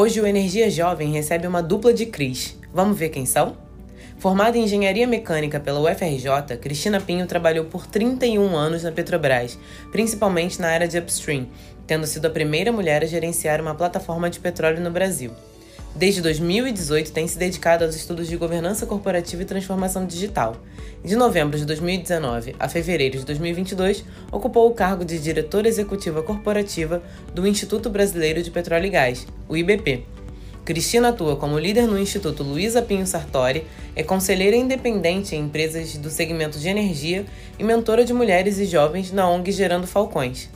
Hoje o Energia Jovem recebe uma dupla de Cris. Vamos ver quem são? Formada em Engenharia Mecânica pela UFRJ, Cristina Pinho trabalhou por 31 anos na Petrobras, principalmente na área de upstream, tendo sido a primeira mulher a gerenciar uma plataforma de petróleo no Brasil. Desde 2018, tem se dedicado aos estudos de governança corporativa e transformação digital. De novembro de 2019 a fevereiro de 2022, ocupou o cargo de diretora executiva corporativa do Instituto Brasileiro de Petróleo e Gás, o IBP. Cristina atua como líder no Instituto Luiza Pinho Sartori, é conselheira independente em empresas do segmento de energia e mentora de mulheres e jovens na ONG Gerando Falcões.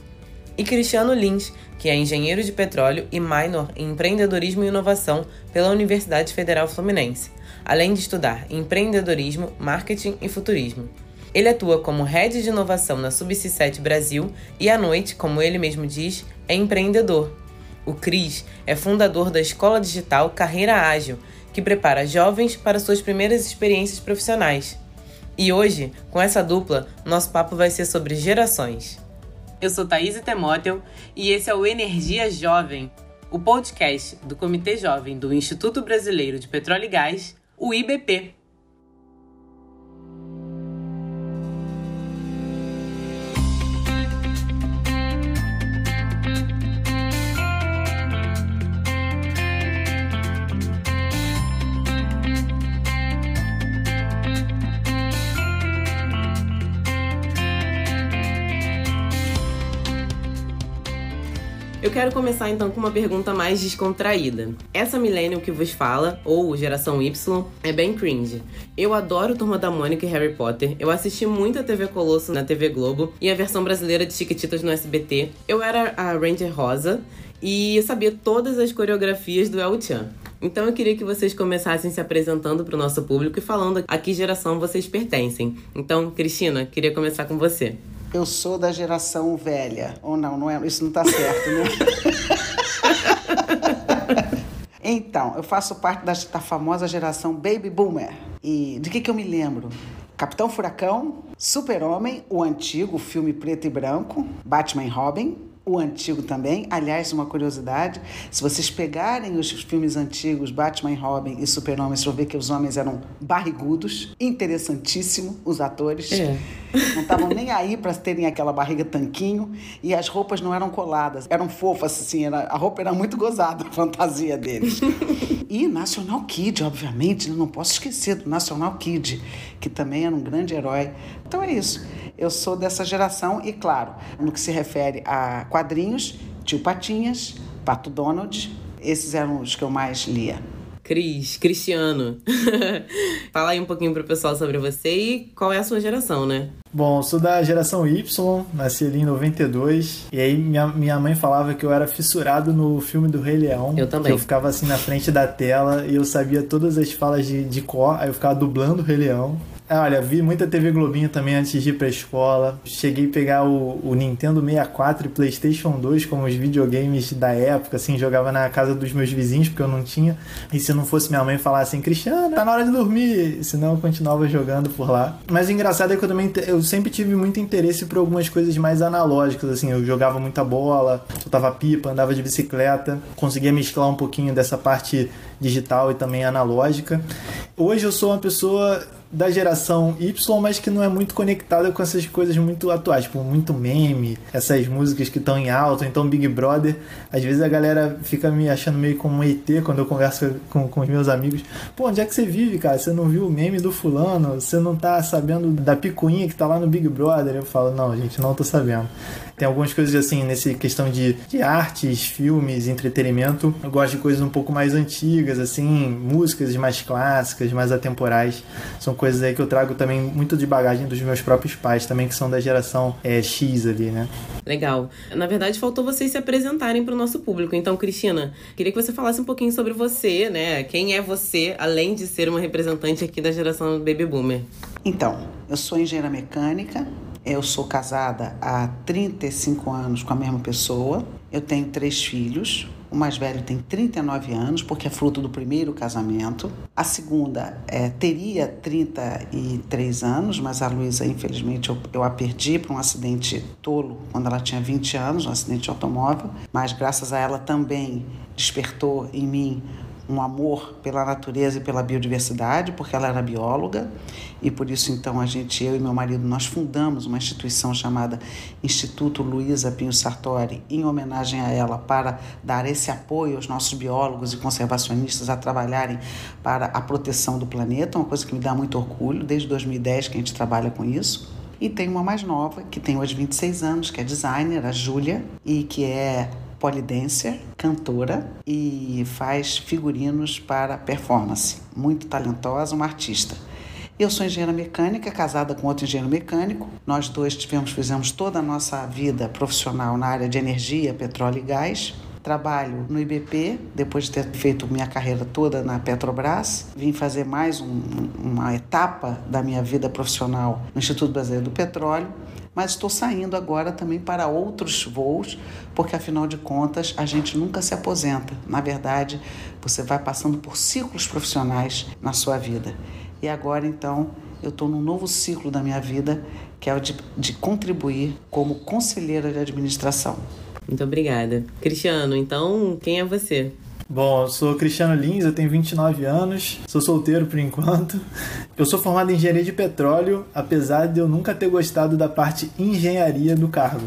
E Cristiano Lins, que é engenheiro de petróleo e minor em empreendedorismo e inovação pela Universidade Federal Fluminense, além de estudar empreendedorismo, marketing e futurismo. Ele atua como head de inovação na Subc7 Brasil e à noite, como ele mesmo diz, é empreendedor. O Cris é fundador da escola digital Carreira Ágil, que prepara jovens para suas primeiras experiências profissionais. E hoje, com essa dupla, nosso papo vai ser sobre gerações. Eu sou Thaís Temóteo e esse é o Energia Jovem, o podcast do Comitê Jovem do Instituto Brasileiro de Petróleo e Gás, o IBP. Eu quero começar então com uma pergunta mais descontraída. Essa millennial que vos fala, ou geração Y, é bem cringe. Eu adoro Turma da Mônica e Harry Potter. Eu assisti muito a TV Colosso na TV Globo e a versão brasileira de Chiquititas no SBT. Eu era a Ranger Rosa e sabia todas as coreografias do El Chan. Então eu queria que vocês começassem se apresentando para o nosso público e falando a que geração vocês pertencem. Então, Cristina, queria começar com você. Eu sou da geração velha. Ou não, não é, isso não está certo, né? então, eu faço parte da, da, famosa geração Baby Boomer. E de que, que eu me lembro? Capitão Furacão, Super-Homem, o antigo filme preto e branco, Batman e Robin, o antigo também. Aliás, uma curiosidade: se vocês pegarem os filmes antigos, Batman, Robin e Super-Homem, vocês vão ver que os homens eram barrigudos, interessantíssimo, os atores. É. Não estavam nem aí para terem aquela barriga tanquinho e as roupas não eram coladas, eram fofas, assim, era, a roupa era muito gozada, a fantasia deles. e National Kid, obviamente, não posso esquecer do National Kid, que também era um grande herói. Então é isso. Eu sou dessa geração e, claro, no que se refere a quadrinhos, Tio Patinhas, Pato Donald, esses eram os que eu mais lia. Cris, Cristiano. Fala aí um pouquinho pro pessoal sobre você e qual é a sua geração, né? Bom, eu sou da geração Y, nasci ali em 92. E aí minha, minha mãe falava que eu era fissurado no filme do Rei Leão. Eu também. Que eu ficava assim na frente da tela e eu sabia todas as falas de, de cor, aí eu ficava dublando o Rei Leão. É, olha, vi muita TV Globinho também antes de ir pra escola. Cheguei a pegar o, o, Nintendo 64 e PlayStation 2 como os videogames da época, assim, jogava na casa dos meus vizinhos porque eu não tinha. E se não fosse minha mãe falar assim, Cristiano, tá na hora de dormir, senão eu continuava jogando por lá. Mas o engraçado é que eu também eu sempre tive muito interesse por algumas coisas mais analógicas, assim, eu jogava muita bola, soltava pipa, andava de bicicleta, conseguia mesclar um pouquinho dessa parte digital e também analógica. Hoje eu sou uma pessoa da geração Y, mas que não é muito conectada com essas coisas muito atuais, tipo, muito meme, essas músicas que estão em alta, então Big Brother. Às vezes a galera fica me achando meio como um ET quando eu converso com, com os meus amigos. Pô, onde é que você vive, cara? Você não viu o meme do fulano? Você não tá sabendo da picuinha que tá lá no Big Brother? Eu falo, não, gente, não tô sabendo. Tem algumas coisas assim, nessa questão de, de artes, filmes, entretenimento. Eu gosto de coisas um pouco mais antigas, assim, músicas mais clássicas, mais atemporais. São coisas aí que eu trago também muito de bagagem dos meus próprios pais, também que são da geração é, X ali, né? Legal. Na verdade, faltou vocês se apresentarem para o nosso público. Então, Cristina, queria que você falasse um pouquinho sobre você, né? Quem é você, além de ser uma representante aqui da geração Baby Boomer? Então, eu sou engenheira mecânica, eu sou casada há 35 anos com a mesma pessoa. Eu tenho três filhos. O mais velho tem 39 anos, porque é fruto do primeiro casamento. A segunda é, teria 33 anos, mas a Luísa, infelizmente, eu, eu a perdi para um acidente tolo quando ela tinha 20 anos, um acidente de automóvel. Mas graças a ela também despertou em mim um amor pela natureza e pela biodiversidade, porque ela era bióloga e por isso então a gente, eu e meu marido, nós fundamos uma instituição chamada Instituto Luísa Pinho Sartori, em homenagem a ela, para dar esse apoio aos nossos biólogos e conservacionistas a trabalharem para a proteção do planeta, uma coisa que me dá muito orgulho, desde 2010 que a gente trabalha com isso. E tem uma mais nova, que tem hoje 26 anos, que é designer, a Júlia, e que é polidancer, cantora e faz figurinos para performance. Muito talentosa, uma artista. Eu sou engenheira mecânica, casada com outro engenheiro mecânico. Nós dois tivemos, fizemos toda a nossa vida profissional na área de energia, petróleo e gás. Trabalho no IBP, depois de ter feito minha carreira toda na Petrobras. Vim fazer mais um, uma etapa da minha vida profissional no Instituto Brasileiro do Petróleo mas estou saindo agora também para outros voos, porque afinal de contas a gente nunca se aposenta. Na verdade, você vai passando por ciclos profissionais na sua vida. E agora então eu estou num novo ciclo da minha vida, que é o de, de contribuir como conselheira de administração. Muito obrigada. Cristiano, então quem é você? Bom, eu sou Cristiano Lins, eu tenho 29 anos, sou solteiro por enquanto. Eu sou formado em engenharia de petróleo, apesar de eu nunca ter gostado da parte engenharia do cargo.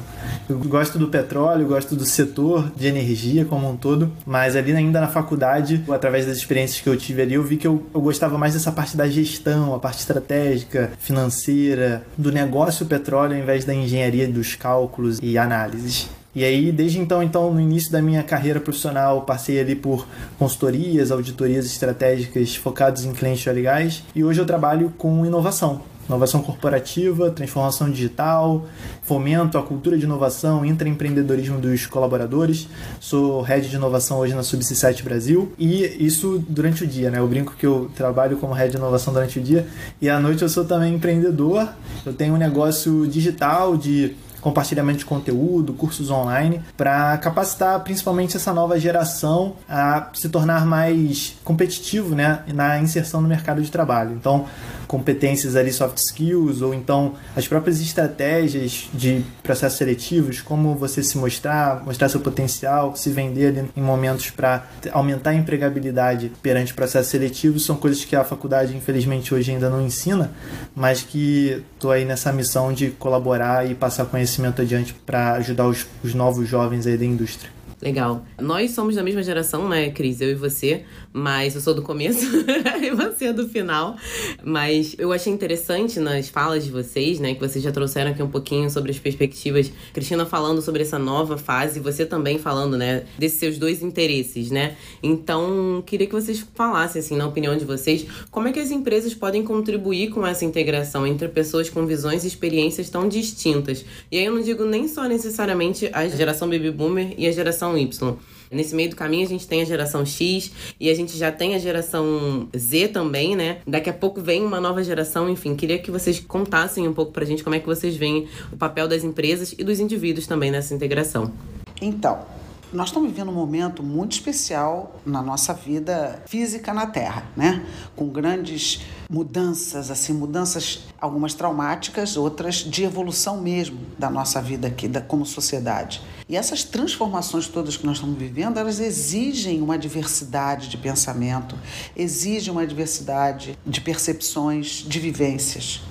Eu gosto do petróleo, gosto do setor de energia como um todo, mas ali ainda na faculdade, através das experiências que eu tive ali, eu vi que eu, eu gostava mais dessa parte da gestão, a parte estratégica, financeira, do negócio petróleo, ao invés da engenharia dos cálculos e análises. E aí, desde então, então, no início da minha carreira profissional, passei ali por consultorias, auditorias estratégicas focadas em clientes legais. E hoje eu trabalho com inovação. Inovação corporativa, transformação digital, fomento a cultura de inovação, intraempreendedorismo dos colaboradores. Sou head de inovação hoje na Subsys Brasil e isso durante o dia, né? Eu brinco que eu trabalho como head de inovação durante o dia e à noite eu sou também empreendedor. Eu tenho um negócio digital de compartilhamento de conteúdo, cursos online, para capacitar principalmente essa nova geração a se tornar mais competitivo né, na inserção no mercado de trabalho. Então, competências ali, soft skills, ou então as próprias estratégias de processos seletivos, como você se mostrar, mostrar seu potencial, se vender ali em momentos para aumentar a empregabilidade perante processos seletivos, são coisas que a faculdade, infelizmente, hoje ainda não ensina, mas que estou aí nessa missão de colaborar e passar conhecimento adiante para ajudar os, os novos jovens aí da indústria. Legal. Nós somos da mesma geração, né, Cris? Eu e você. Mas eu sou do começo e você é do final. Mas eu achei interessante nas falas de vocês, né, que vocês já trouxeram aqui um pouquinho sobre as perspectivas. Cristina falando sobre essa nova fase, você também falando, né, desses seus dois interesses, né? Então, queria que vocês falassem, assim, na opinião de vocês, como é que as empresas podem contribuir com essa integração entre pessoas com visões e experiências tão distintas. E aí eu não digo nem só necessariamente a geração baby boomer e a geração Y. Nesse meio do caminho a gente tem a geração X e a gente já tem a geração Z também, né? Daqui a pouco vem uma nova geração, enfim, queria que vocês contassem um pouco pra gente como é que vocês veem o papel das empresas e dos indivíduos também nessa integração. Então, nós estamos vivendo um momento muito especial na nossa vida física na Terra, né? Com grandes mudanças, assim, mudanças algumas traumáticas, outras de evolução mesmo da nossa vida aqui, da, como sociedade. E essas transformações todas que nós estamos vivendo, elas exigem uma diversidade de pensamento, exigem uma diversidade de percepções, de vivências.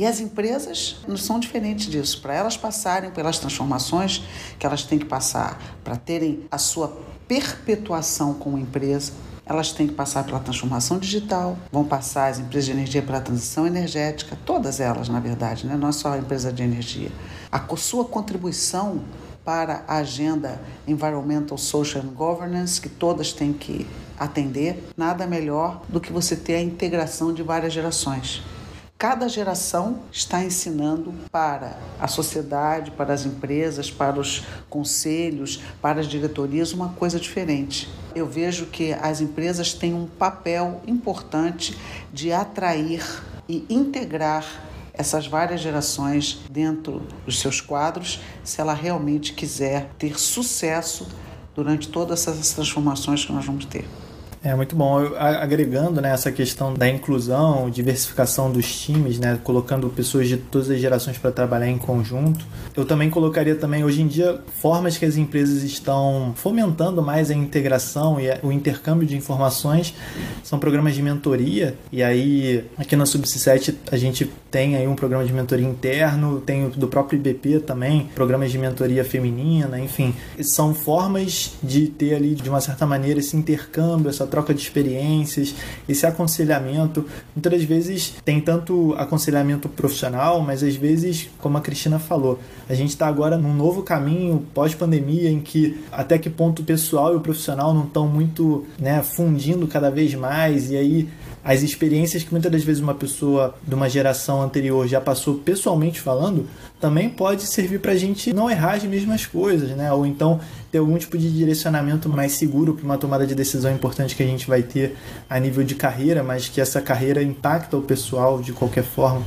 E as empresas não são diferentes disso. Para elas passarem pelas transformações que elas têm que passar, para terem a sua perpetuação como empresa, elas têm que passar pela transformação digital, vão passar as empresas de energia pela transição energética, todas elas, na verdade, né? não é só a empresa de energia. A sua contribuição para a agenda Environmental, Social and Governance, que todas têm que atender, nada melhor do que você ter a integração de várias gerações. Cada geração está ensinando para a sociedade, para as empresas, para os conselhos, para as diretorias uma coisa diferente. Eu vejo que as empresas têm um papel importante de atrair e integrar essas várias gerações dentro dos seus quadros, se ela realmente quiser ter sucesso durante todas essas transformações que nós vamos ter. É muito bom. Agregando né, essa questão da inclusão, diversificação dos times, né, colocando pessoas de todas as gerações para trabalhar em conjunto. Eu também colocaria também hoje em dia formas que as empresas estão fomentando mais a integração e o intercâmbio de informações são programas de mentoria. E aí aqui na Subsite a gente tem aí um programa de mentoria interno, tem do próprio IBP também, programas de mentoria feminina, enfim, são formas de ter ali de uma certa maneira esse intercâmbio, essa troca de experiências, esse aconselhamento. Muitas das vezes tem tanto aconselhamento profissional, mas às vezes, como a Cristina falou, a gente está agora num novo caminho pós-pandemia em que até que ponto o pessoal e o profissional não estão muito né, fundindo cada vez mais e aí as experiências que muitas das vezes uma pessoa de uma geração anterior já passou pessoalmente falando, também pode servir para a gente não errar as mesmas coisas, né? Ou então ter algum tipo de direcionamento mais seguro para uma tomada de decisão importante que a gente vai ter a nível de carreira, mas que essa carreira impacta o pessoal de qualquer forma.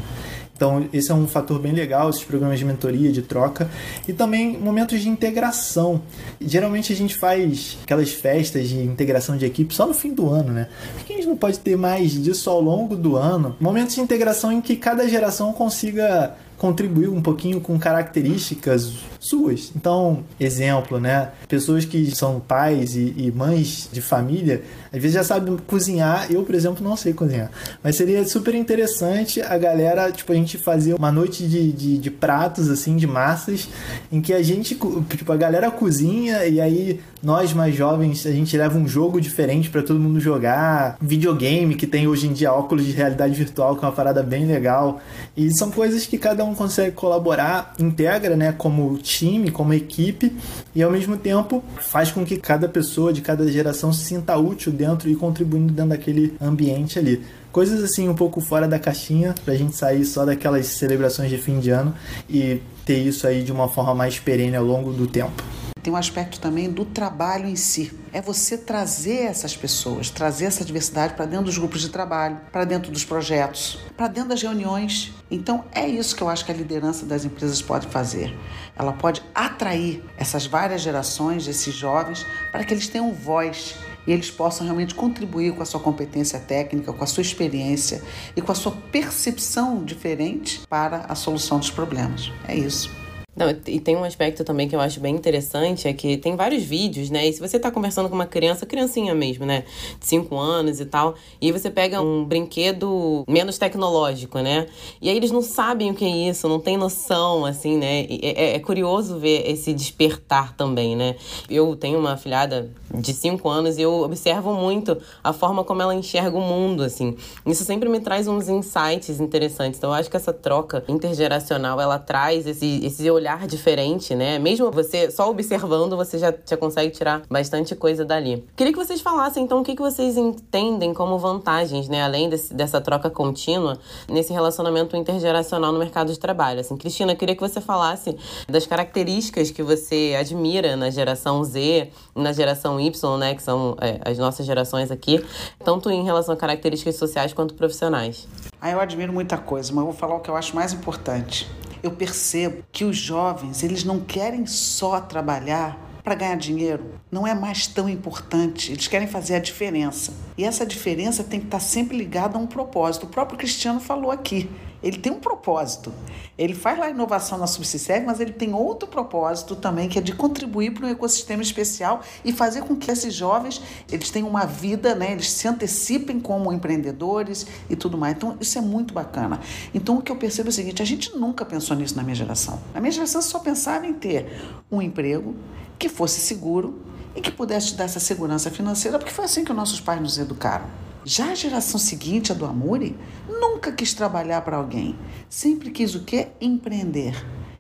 Então, esse é um fator bem legal, esses programas de mentoria, de troca. E também momentos de integração. Geralmente a gente faz aquelas festas de integração de equipe só no fim do ano, né? Por que a gente não pode ter mais disso ao longo do ano? Momentos de integração em que cada geração consiga contribuir um pouquinho com características suas. Então, exemplo, né? Pessoas que são pais e, e, mães de família, às vezes já sabem cozinhar. Eu, por exemplo, não sei cozinhar. Mas seria super interessante a galera, tipo, a gente fazer uma noite de, de, de pratos, assim, de massas, em que a gente, tipo, a galera cozinha e aí nós mais jovens, a gente leva um jogo diferente para todo mundo jogar. Videogame, que tem hoje em dia óculos de realidade virtual, que é uma parada bem legal. E são coisas que cada um consegue colaborar, integra, né, como time, como equipe, e ao mesmo tempo faz com que cada pessoa de cada geração se sinta útil dentro e contribuindo dentro daquele ambiente ali. Coisas assim um pouco fora da caixinha, pra gente sair só daquelas celebrações de fim de ano e ter isso aí de uma forma mais perene ao longo do tempo tem um aspecto também do trabalho em si. É você trazer essas pessoas, trazer essa diversidade para dentro dos grupos de trabalho, para dentro dos projetos, para dentro das reuniões. Então é isso que eu acho que a liderança das empresas pode fazer. Ela pode atrair essas várias gerações, esses jovens, para que eles tenham voz e eles possam realmente contribuir com a sua competência técnica, com a sua experiência e com a sua percepção diferente para a solução dos problemas. É isso. Não, e tem um aspecto também que eu acho bem interessante, é que tem vários vídeos, né? E se você tá conversando com uma criança, criancinha mesmo, né? De 5 anos e tal, e você pega um brinquedo menos tecnológico, né? E aí eles não sabem o que é isso, não tem noção, assim, né? É, é, é curioso ver esse despertar também, né? Eu tenho uma filhada de 5 anos e eu observo muito a forma como ela enxerga o mundo, assim. Isso sempre me traz uns insights interessantes. Então eu acho que essa troca intergeracional, ela traz esse, esse olhar olhar diferente, né? Mesmo você só observando, você já, já consegue tirar bastante coisa dali. Queria que vocês falassem, então, o que, que vocês entendem como vantagens, né? Além desse, dessa troca contínua, nesse relacionamento intergeracional no mercado de trabalho. Assim, Cristina, queria que você falasse das características que você admira na geração Z na geração Y, né? Que são é, as nossas gerações aqui, tanto em relação a características sociais quanto profissionais. Ah, eu admiro muita coisa, mas vou falar o que eu acho mais importante eu percebo que os jovens, eles não querem só trabalhar para ganhar dinheiro. Não é mais tão importante. Eles querem fazer a diferença. E essa diferença tem que estar sempre ligada a um propósito. O próprio Cristiano falou aqui ele tem um propósito. Ele faz lá a inovação na Subsisterve, mas ele tem outro propósito também, que é de contribuir para um ecossistema especial e fazer com que esses jovens eles tenham uma vida, né? eles se antecipem como empreendedores e tudo mais. Então, isso é muito bacana. Então, o que eu percebo é o seguinte, a gente nunca pensou nisso na minha geração. Na minha geração, só pensava em ter um emprego que fosse seguro e que pudesse te dar essa segurança financeira, porque foi assim que nossos pais nos educaram. Já a geração seguinte, a do Amuri, nunca quis trabalhar para alguém. Sempre quis o quê? Empreender.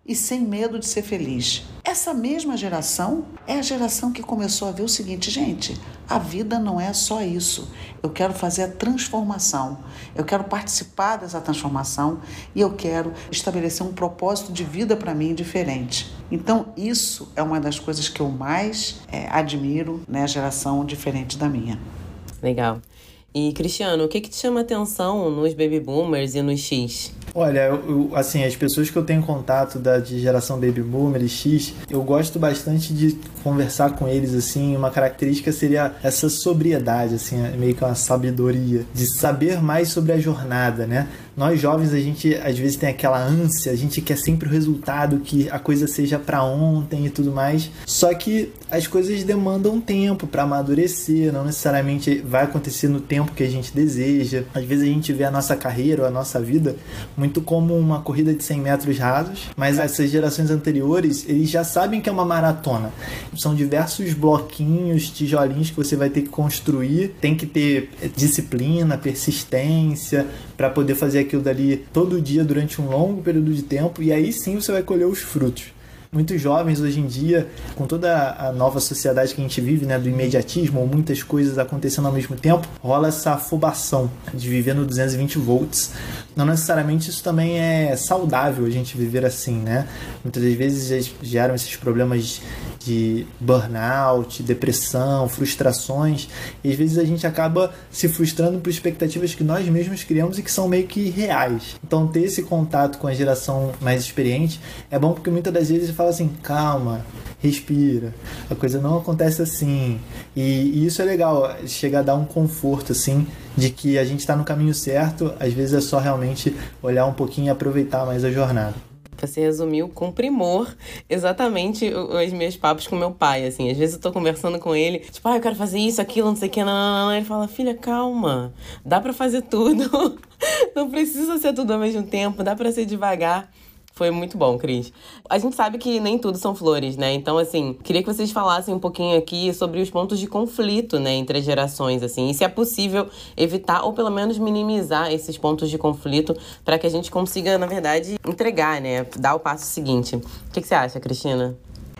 E sem medo de ser feliz. Essa mesma geração é a geração que começou a ver o seguinte, gente, a vida não é só isso. Eu quero fazer a transformação. Eu quero participar dessa transformação e eu quero estabelecer um propósito de vida para mim diferente. Então, isso é uma das coisas que eu mais é, admiro, né, a geração diferente da minha. Legal. E, Cristiano, o que, que te chama atenção nos baby boomers e nos X? Olha, eu, assim, as pessoas que eu tenho contato da de geração Baby Boomer e X, eu gosto bastante de conversar com eles, assim, uma característica seria essa sobriedade, assim, meio que uma sabedoria, de saber mais sobre a jornada, né? Nós jovens, a gente às vezes tem aquela ânsia, a gente quer sempre o resultado, que a coisa seja para ontem e tudo mais. Só que as coisas demandam tempo para amadurecer, não necessariamente vai acontecer no tempo que a gente deseja. Às vezes a gente vê a nossa carreira ou a nossa vida muito como uma corrida de 100 metros rasos, mas essas gerações anteriores, eles já sabem que é uma maratona. São diversos bloquinhos, tijolinhos que você vai ter que construir, tem que ter disciplina, persistência para poder fazer aquilo dali todo dia durante um longo período de tempo e aí sim você vai colher os frutos muitos jovens hoje em dia, com toda a nova sociedade que a gente vive, né, do imediatismo, muitas coisas acontecendo ao mesmo tempo, rola essa afobação de viver no 220 volts. Não necessariamente isso também é saudável a gente viver assim, né? Muitas vezes geram esses problemas de burnout, depressão, frustrações, e às vezes a gente acaba se frustrando por expectativas que nós mesmos criamos e que são meio que reais. Então ter esse contato com a geração mais experiente é bom porque muitas das vezes fala assim, calma, respira, a coisa não acontece assim. E, e isso é legal, chega a dar um conforto assim de que a gente está no caminho certo, às vezes é só realmente olhar um pouquinho e aproveitar mais a jornada. Você resumiu com primor exatamente os meus papos com meu pai, assim. Às vezes eu tô conversando com ele, tipo, ah, eu quero fazer isso, aquilo, não sei o que, não, não, não. Ele fala, filha, calma, dá para fazer tudo. não precisa ser tudo ao mesmo tempo, dá para ser devagar. Foi muito bom, Cris. A gente sabe que nem tudo são flores, né? Então, assim, queria que vocês falassem um pouquinho aqui sobre os pontos de conflito, né, entre as gerações, assim, e se é possível evitar ou pelo menos minimizar esses pontos de conflito para que a gente consiga, na verdade, entregar, né, dar o passo seguinte. O que, que você acha, Cristina?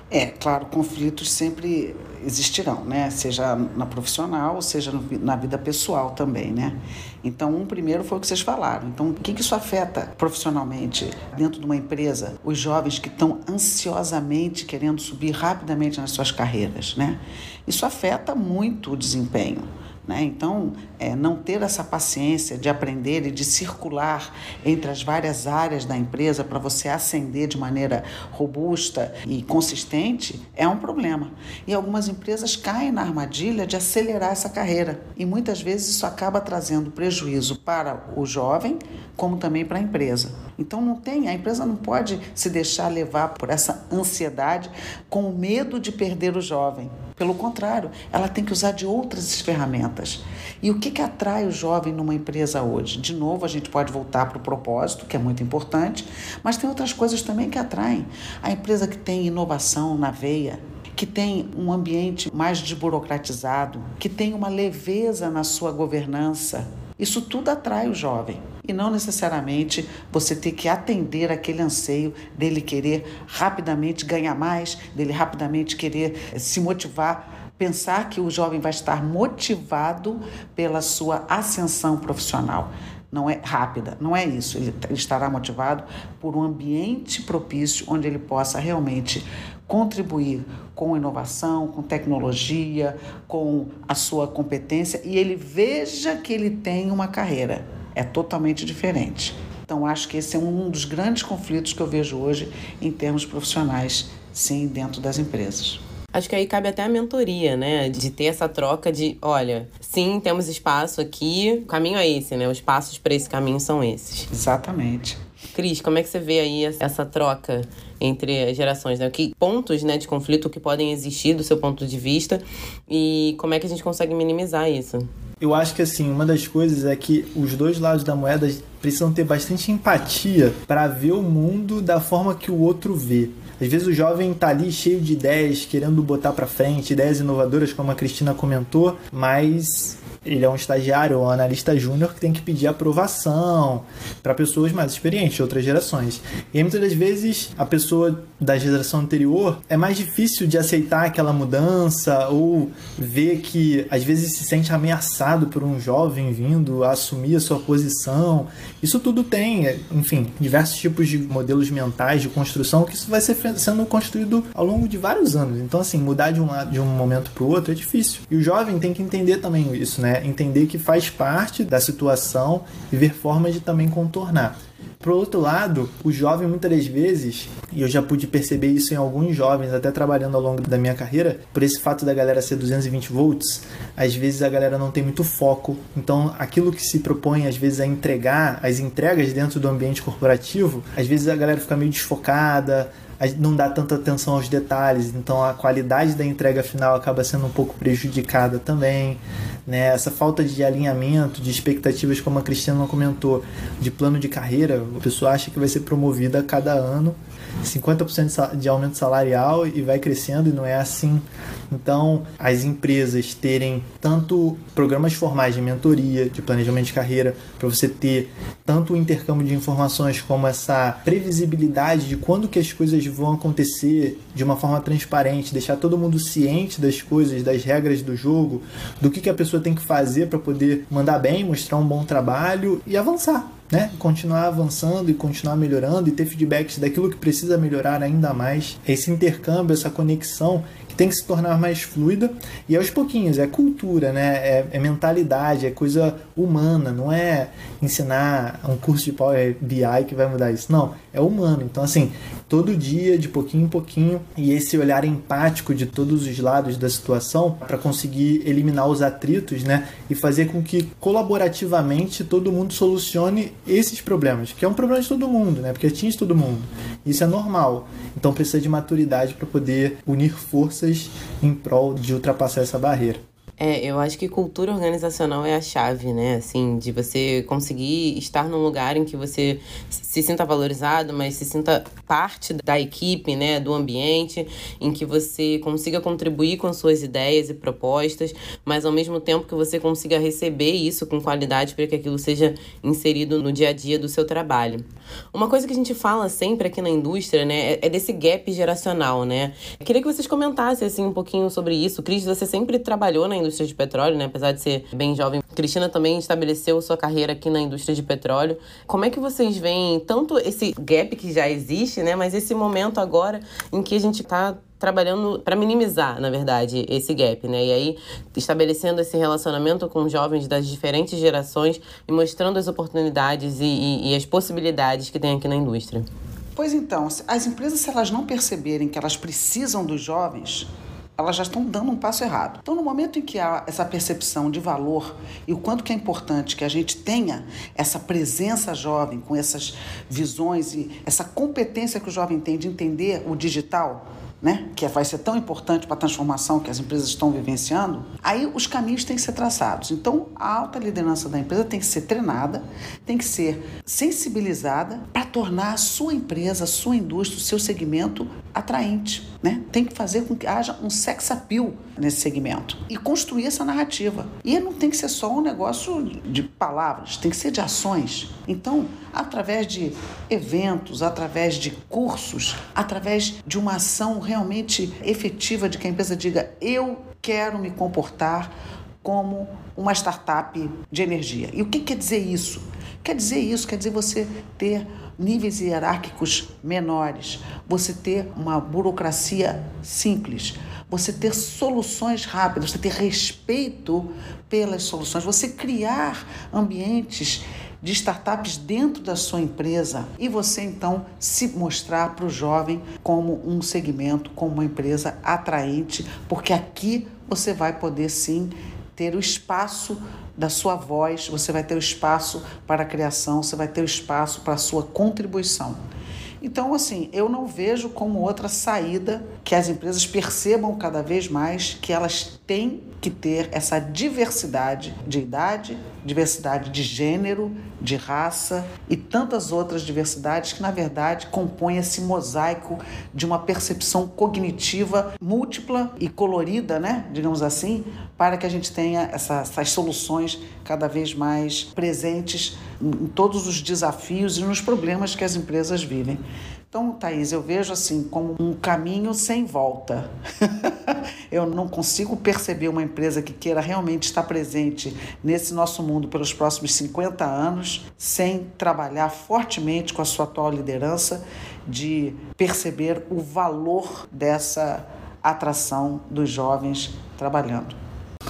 É, claro, conflitos sempre existirão, né? Seja na profissional, seja na vida pessoal também, né? Então, um primeiro foi o que vocês falaram. Então, o que isso afeta profissionalmente dentro de uma empresa? Os jovens que estão ansiosamente querendo subir rapidamente nas suas carreiras, né? Isso afeta muito o desempenho. Né? Então, é, não ter essa paciência de aprender e de circular entre as várias áreas da empresa para você ascender de maneira robusta e consistente é um problema. E algumas empresas caem na armadilha de acelerar essa carreira. E muitas vezes isso acaba trazendo prejuízo para o jovem, como também para a empresa. Então não tem, a empresa não pode se deixar levar por essa ansiedade com o medo de perder o jovem. Pelo contrário, ela tem que usar de outras ferramentas. E o que, que atrai o jovem numa empresa hoje? De novo, a gente pode voltar para o propósito, que é muito importante, mas tem outras coisas também que atraem. A empresa que tem inovação na veia, que tem um ambiente mais desburocratizado, que tem uma leveza na sua governança. Isso tudo atrai o jovem e não necessariamente você ter que atender aquele anseio dele querer rapidamente ganhar mais, dele rapidamente querer se motivar pensar que o jovem vai estar motivado pela sua ascensão profissional. Não é rápida, não é isso. Ele estará motivado por um ambiente propício onde ele possa realmente contribuir com inovação, com tecnologia, com a sua competência e ele veja que ele tem uma carreira é totalmente diferente. Então, acho que esse é um dos grandes conflitos que eu vejo hoje em termos profissionais, sim, dentro das empresas. Acho que aí cabe até a mentoria, né? De ter essa troca de, olha, sim, temos espaço aqui, o caminho é esse, né? Os passos para esse caminho são esses. Exatamente. Cris, como é que você vê aí essa troca entre as gerações, né? Que pontos, né, de conflito que podem existir do seu ponto de vista e como é que a gente consegue minimizar isso? Eu acho que assim, uma das coisas é que os dois lados da moeda precisam ter bastante empatia para ver o mundo da forma que o outro vê. Às vezes o jovem tá ali cheio de ideias, querendo botar para frente, ideias inovadoras, como a Cristina comentou, mas ele é um estagiário ou um analista júnior que tem que pedir aprovação para pessoas mais experientes, outras gerações. E muitas das vezes a pessoa da geração anterior é mais difícil de aceitar aquela mudança ou ver que às vezes se sente ameaçado por um jovem vindo a assumir a sua posição. Isso tudo tem, enfim, diversos tipos de modelos mentais de construção que isso vai ser sendo construído ao longo de vários anos. Então, assim, mudar de um, de um momento para o outro é difícil. E o jovem tem que entender também isso, né? Entender que faz parte da situação e ver formas de também contornar. Por outro lado, o jovem muitas das vezes, e eu já pude perceber isso em alguns jovens, até trabalhando ao longo da minha carreira, por esse fato da galera ser 220 volts, às vezes a galera não tem muito foco. Então, aquilo que se propõe às vezes a entregar, as entregas dentro do ambiente corporativo, às vezes a galera fica meio desfocada, não dá tanta atenção aos detalhes, então a qualidade da entrega final acaba sendo um pouco prejudicada também. Né? Essa falta de alinhamento, de expectativas, como a Cristina comentou, de plano de carreira, a pessoa acha que vai ser promovida a cada ano 50% de aumento salarial e vai crescendo e não é assim. Então, as empresas terem tanto programas formais de mentoria, de planejamento de carreira, para você ter tanto o intercâmbio de informações como essa previsibilidade de quando que as coisas vão acontecer de uma forma transparente, deixar todo mundo ciente das coisas, das regras do jogo, do que, que a pessoa tem que fazer para poder mandar bem, mostrar um bom trabalho e avançar né? Continuar avançando e continuar melhorando e ter feedbacks daquilo que precisa melhorar ainda mais. Esse intercâmbio, essa conexão que tem que se tornar mais fluida e aos pouquinhos, é cultura, né? É, é, mentalidade, é coisa humana, não é ensinar um curso de Power BI que vai mudar isso, não, é humano. Então, assim, todo dia, de pouquinho em pouquinho, e esse olhar empático de todos os lados da situação para conseguir eliminar os atritos, né? E fazer com que colaborativamente todo mundo solucione esses problemas, que é um problema de todo mundo, né? Porque atinge todo mundo. Isso é normal. Então precisa de maturidade para poder unir forças em prol de ultrapassar essa barreira. É, eu acho que cultura organizacional é a chave, né? Assim, de você conseguir estar num lugar em que você se sinta valorizado, mas se sinta parte da equipe, né? Do ambiente, em que você consiga contribuir com suas ideias e propostas, mas ao mesmo tempo que você consiga receber isso com qualidade para que aquilo seja inserido no dia a dia do seu trabalho. Uma coisa que a gente fala sempre aqui na indústria, né? É desse gap geracional, né? Eu queria que vocês comentassem, assim, um pouquinho sobre isso. Cris, você sempre trabalhou na indústria de petróleo, né? Apesar de ser bem jovem. Cristina também estabeleceu sua carreira aqui na indústria de petróleo. Como é que vocês veem tanto esse gap que já existe, né? Mas esse momento agora em que a gente está trabalhando para minimizar, na verdade, esse gap, né? E aí estabelecendo esse relacionamento com jovens das diferentes gerações e mostrando as oportunidades e, e, e as possibilidades que tem aqui na indústria. Pois então, as empresas, se elas não perceberem que elas precisam dos jovens, elas já estão dando um passo errado. Então, no momento em que há essa percepção de valor e o quanto que é importante que a gente tenha essa presença jovem com essas visões e essa competência que o jovem tem de entender o digital, né, que vai ser tão importante para a transformação que as empresas estão vivenciando, aí os caminhos têm que ser traçados. Então, a alta liderança da empresa tem que ser treinada, tem que ser sensibilizada para tornar a sua empresa, a sua indústria, o seu segmento atraente. Né? Tem que fazer com que haja um sex appeal nesse segmento e construir essa narrativa. E não tem que ser só um negócio de palavras, tem que ser de ações. Então, através de eventos, através de cursos, através de uma ação realmente efetiva de que a empresa diga: eu quero me comportar como uma startup de energia. E o que quer dizer isso? Quer dizer isso, quer dizer você ter níveis hierárquicos menores, você ter uma burocracia simples, você ter soluções rápidas, você ter respeito pelas soluções, você criar ambientes de startups dentro da sua empresa e você então se mostrar para o jovem como um segmento, como uma empresa atraente, porque aqui você vai poder sim ter o espaço da sua voz, você vai ter o espaço para a criação, você vai ter o espaço para a sua contribuição. Então, assim, eu não vejo como outra saída que as empresas percebam cada vez mais que elas têm que ter essa diversidade de idade, diversidade de gênero, de raça e tantas outras diversidades que, na verdade, compõem esse mosaico de uma percepção cognitiva múltipla e colorida, né? digamos assim, para que a gente tenha essa, essas soluções cada vez mais presentes em todos os desafios e nos problemas que as empresas vivem. Então, Thaís, eu vejo assim como um caminho sem volta. eu não consigo perceber uma empresa que queira realmente estar presente nesse nosso mundo pelos próximos 50 anos sem trabalhar fortemente com a sua atual liderança de perceber o valor dessa atração dos jovens trabalhando.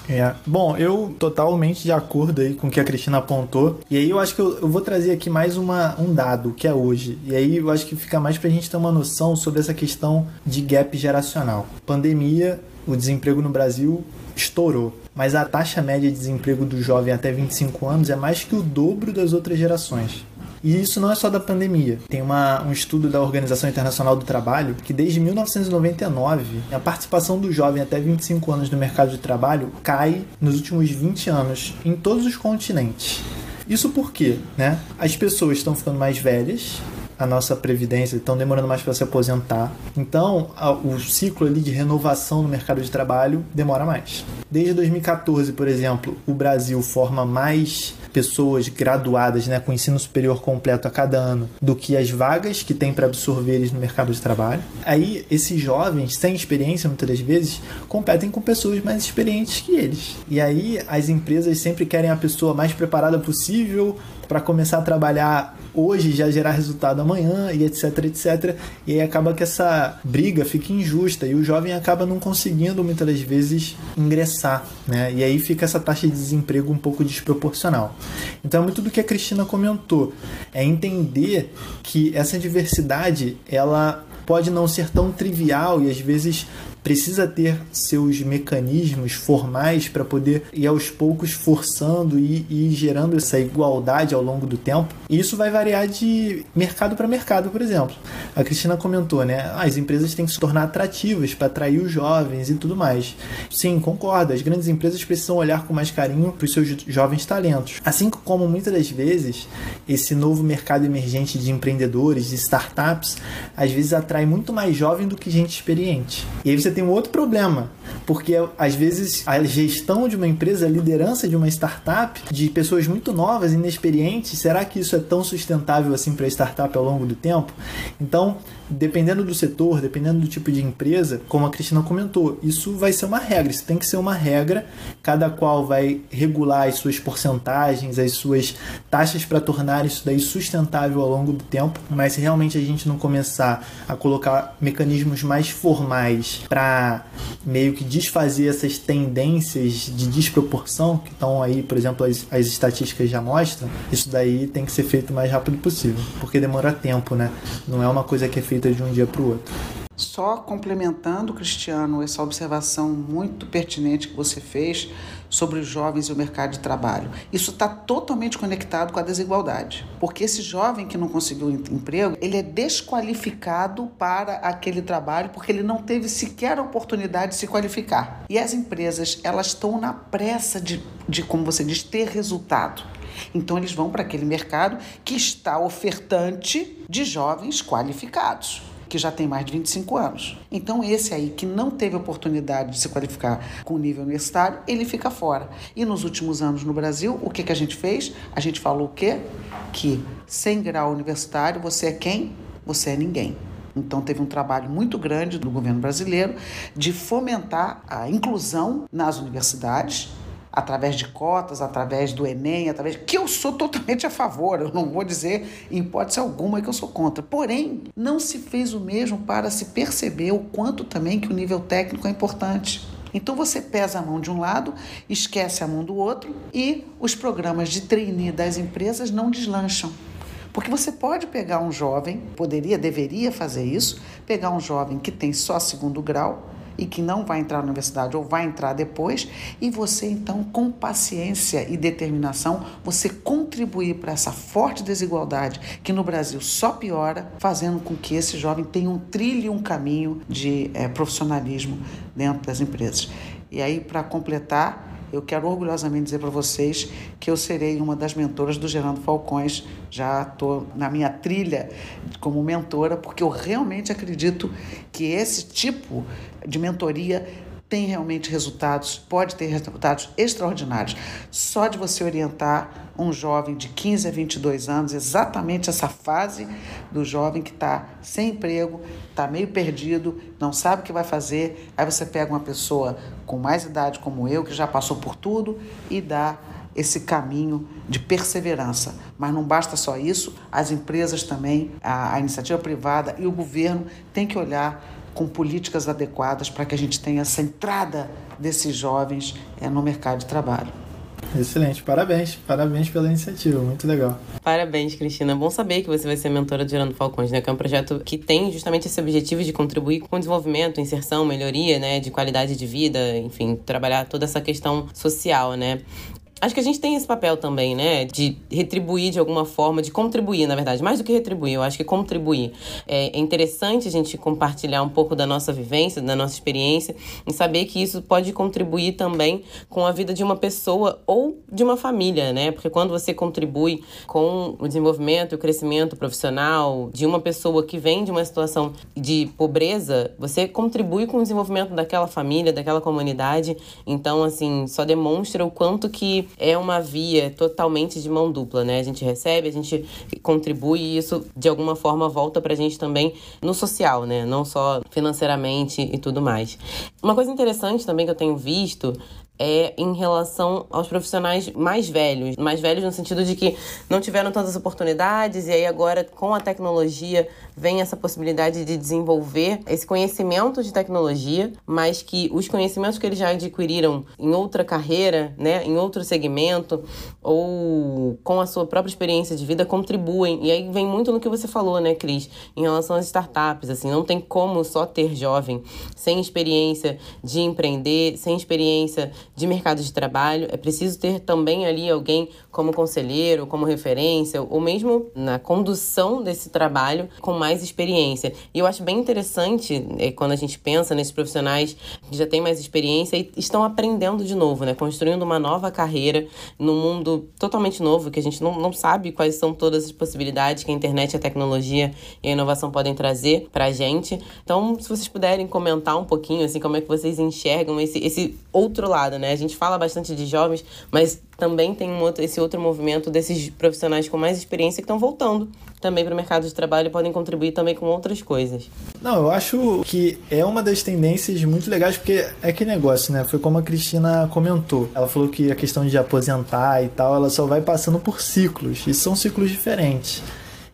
É. Bom, eu totalmente de acordo aí com o que a Cristina apontou. E aí eu acho que eu, eu, vou trazer aqui mais uma, um dado, que é hoje. E aí eu acho que fica mais pra gente ter uma noção sobre essa questão de gap geracional. Pandemia, o desemprego no Brasil estourou. Mas a taxa média de desemprego do jovem até 25 anos é mais que o dobro das outras gerações. E isso não é só da pandemia. Tem uma, um estudo da Organização Internacional do Trabalho que desde 1999 a participação do jovem até 25 anos no mercado de trabalho cai nos últimos 20 anos em todos os continentes. Isso porque, né? As pessoas estão ficando mais velhas, a nossa previdência, estão demorando mais para se aposentar. Então, o ciclo ali de renovação no mercado de trabalho demora mais. Desde 2014, por exemplo, o Brasil forma mais pessoas graduadas né, com ensino superior completo a cada ano do que as vagas que tem para absorver eles no mercado de trabalho. Aí, esses jovens, sem experiência, muitas das vezes, competem com pessoas mais experientes que eles. E aí, as empresas sempre querem a pessoa mais preparada possível para começar a trabalhar hoje já gerar resultado amanhã e etc, etc. E aí acaba que essa briga fica injusta e o jovem acaba não conseguindo muitas das vezes ingressar, né? E aí fica essa taxa de desemprego um pouco desproporcional. Então é muito do que a Cristina comentou, é entender que essa diversidade ela pode não ser tão trivial e às vezes precisa ter seus mecanismos formais para poder ir aos poucos forçando e, e gerando essa igualdade ao longo do tempo. E isso vai variar de mercado para mercado, por exemplo. A Cristina comentou, né? Ah, as empresas têm que se tornar atrativas para atrair os jovens e tudo mais. Sim, concordo. As grandes empresas precisam olhar com mais carinho para os seus jovens talentos. Assim como muitas das vezes esse novo mercado emergente de empreendedores, de startups, às vezes atrai muito mais jovem do que gente experiente. E aí você tem um outro problema, porque às vezes a gestão de uma empresa, a liderança de uma startup, de pessoas muito novas, inexperientes, será que isso é tão sustentável assim para a startup ao longo do tempo? Então, dependendo do setor, dependendo do tipo de empresa, como a Cristina comentou, isso vai ser uma regra, isso tem que ser uma regra, cada qual vai regular as suas porcentagens, as suas taxas para tornar isso daí sustentável ao longo do tempo, mas se realmente a gente não começar a colocar mecanismos mais formais para meio que desfazer essas tendências de desproporção que estão aí, por exemplo, as, as estatísticas já mostram, isso daí tem que ser feito o mais rápido possível, porque demora tempo, né? Não é uma coisa que é feita de um dia para o outro. Só complementando, Cristiano, essa observação muito pertinente que você fez sobre os jovens e o mercado de trabalho. Isso está totalmente conectado com a desigualdade, porque esse jovem que não conseguiu emprego, ele é desqualificado para aquele trabalho porque ele não teve sequer a oportunidade de se qualificar. E as empresas, elas estão na pressa de, de como você diz, ter resultado. Então eles vão para aquele mercado que está ofertante de jovens qualificados que já tem mais de 25 anos. Então, esse aí que não teve oportunidade de se qualificar com nível universitário, ele fica fora. E nos últimos anos no Brasil, o que, que a gente fez? A gente falou o quê? Que sem grau universitário, você é quem? Você é ninguém. Então, teve um trabalho muito grande do governo brasileiro de fomentar a inclusão nas universidades através de cotas, através do Enem, através que eu sou totalmente a favor, eu não vou dizer em hipótese alguma que eu sou contra. Porém, não se fez o mesmo para se perceber o quanto também que o nível técnico é importante. Então você pesa a mão de um lado, esquece a mão do outro e os programas de trainee das empresas não deslancham. Porque você pode pegar um jovem, poderia, deveria fazer isso, pegar um jovem que tem só segundo grau, e que não vai entrar na universidade ou vai entrar depois, e você então, com paciência e determinação, você contribuir para essa forte desigualdade que no Brasil só piora, fazendo com que esse jovem tenha um trilho, um caminho de é, profissionalismo dentro das empresas. E aí, para completar, eu quero orgulhosamente dizer para vocês que eu serei uma das mentoras do Gerando Falcões. Já estou na minha trilha como mentora, porque eu realmente acredito que esse tipo de mentoria tem realmente resultados, pode ter resultados extraordinários. Só de você orientar um jovem de 15 a 22 anos, exatamente essa fase do jovem que está sem emprego, está meio perdido, não sabe o que vai fazer. Aí você pega uma pessoa com mais idade como eu, que já passou por tudo, e dá esse caminho de perseverança. Mas não basta só isso, as empresas também, a, a iniciativa privada e o governo têm que olhar com políticas adequadas para que a gente tenha essa entrada desses jovens é, no mercado de trabalho. Excelente, parabéns, parabéns pela iniciativa, muito legal. Parabéns, Cristina. Bom saber que você vai ser mentora do Gerando Falcões, né? Que é um projeto que tem justamente esse objetivo de contribuir com o desenvolvimento, inserção, melhoria, né? De qualidade de vida, enfim, trabalhar toda essa questão social, né? Acho que a gente tem esse papel também, né? De retribuir de alguma forma, de contribuir, na verdade. Mais do que retribuir, eu acho que contribuir. É interessante a gente compartilhar um pouco da nossa vivência, da nossa experiência, e saber que isso pode contribuir também com a vida de uma pessoa ou de uma família, né? Porque quando você contribui com o desenvolvimento e o crescimento profissional de uma pessoa que vem de uma situação de pobreza, você contribui com o desenvolvimento daquela família, daquela comunidade. Então, assim, só demonstra o quanto que é uma via totalmente de mão dupla, né? A gente recebe, a gente contribui e isso de alguma forma volta pra gente também no social, né? Não só financeiramente e tudo mais. Uma coisa interessante também que eu tenho visto é em relação aos profissionais mais velhos. Mais velhos no sentido de que não tiveram tantas oportunidades e aí agora com a tecnologia vem essa possibilidade de desenvolver esse conhecimento de tecnologia, mas que os conhecimentos que eles já adquiriram em outra carreira, né, em outro segmento ou com a sua própria experiência de vida contribuem. E aí vem muito no que você falou, né, Cris, em relação às startups, assim, não tem como só ter jovem sem experiência de empreender, sem experiência de mercado de trabalho. É preciso ter também ali alguém como conselheiro, como referência, ou mesmo na condução desse trabalho com mais experiência. E eu acho bem interessante é, quando a gente pensa nesses profissionais que já têm mais experiência e estão aprendendo de novo, né? Construindo uma nova carreira num mundo totalmente novo, que a gente não, não sabe quais são todas as possibilidades que a internet, a tecnologia e a inovação podem trazer pra gente. Então, se vocês puderem comentar um pouquinho, assim, como é que vocês enxergam esse, esse outro lado né? A gente fala bastante de jovens, mas também tem um outro, esse outro movimento desses profissionais com mais experiência que estão voltando também para o mercado de trabalho e podem contribuir também com outras coisas. Não, eu acho que é uma das tendências muito legais, porque é que negócio, né? Foi como a Cristina comentou. Ela falou que a questão de aposentar e tal, ela só vai passando por ciclos, e são ciclos diferentes.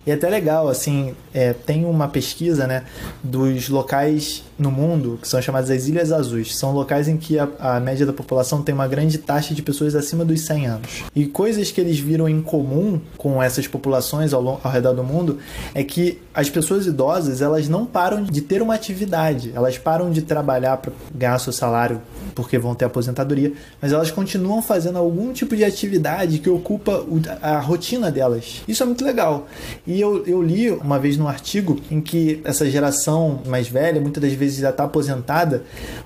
E é até legal, assim, é, tem uma pesquisa, né, dos locais no mundo que são chamadas as Ilhas Azuis. São locais em que a, a média da população tem uma grande taxa de pessoas acima dos 100 anos. E coisas que eles viram em comum com essas populações ao, ao redor do mundo é que as pessoas idosas, elas não param de ter uma atividade. Elas param de trabalhar para ganhar seu salário porque vão ter aposentadoria, mas elas continuam fazendo algum tipo de atividade que ocupa a rotina delas. Isso é muito legal. E eu, eu li uma vez num artigo em que essa geração mais velha, muitas das vezes já está aposentada,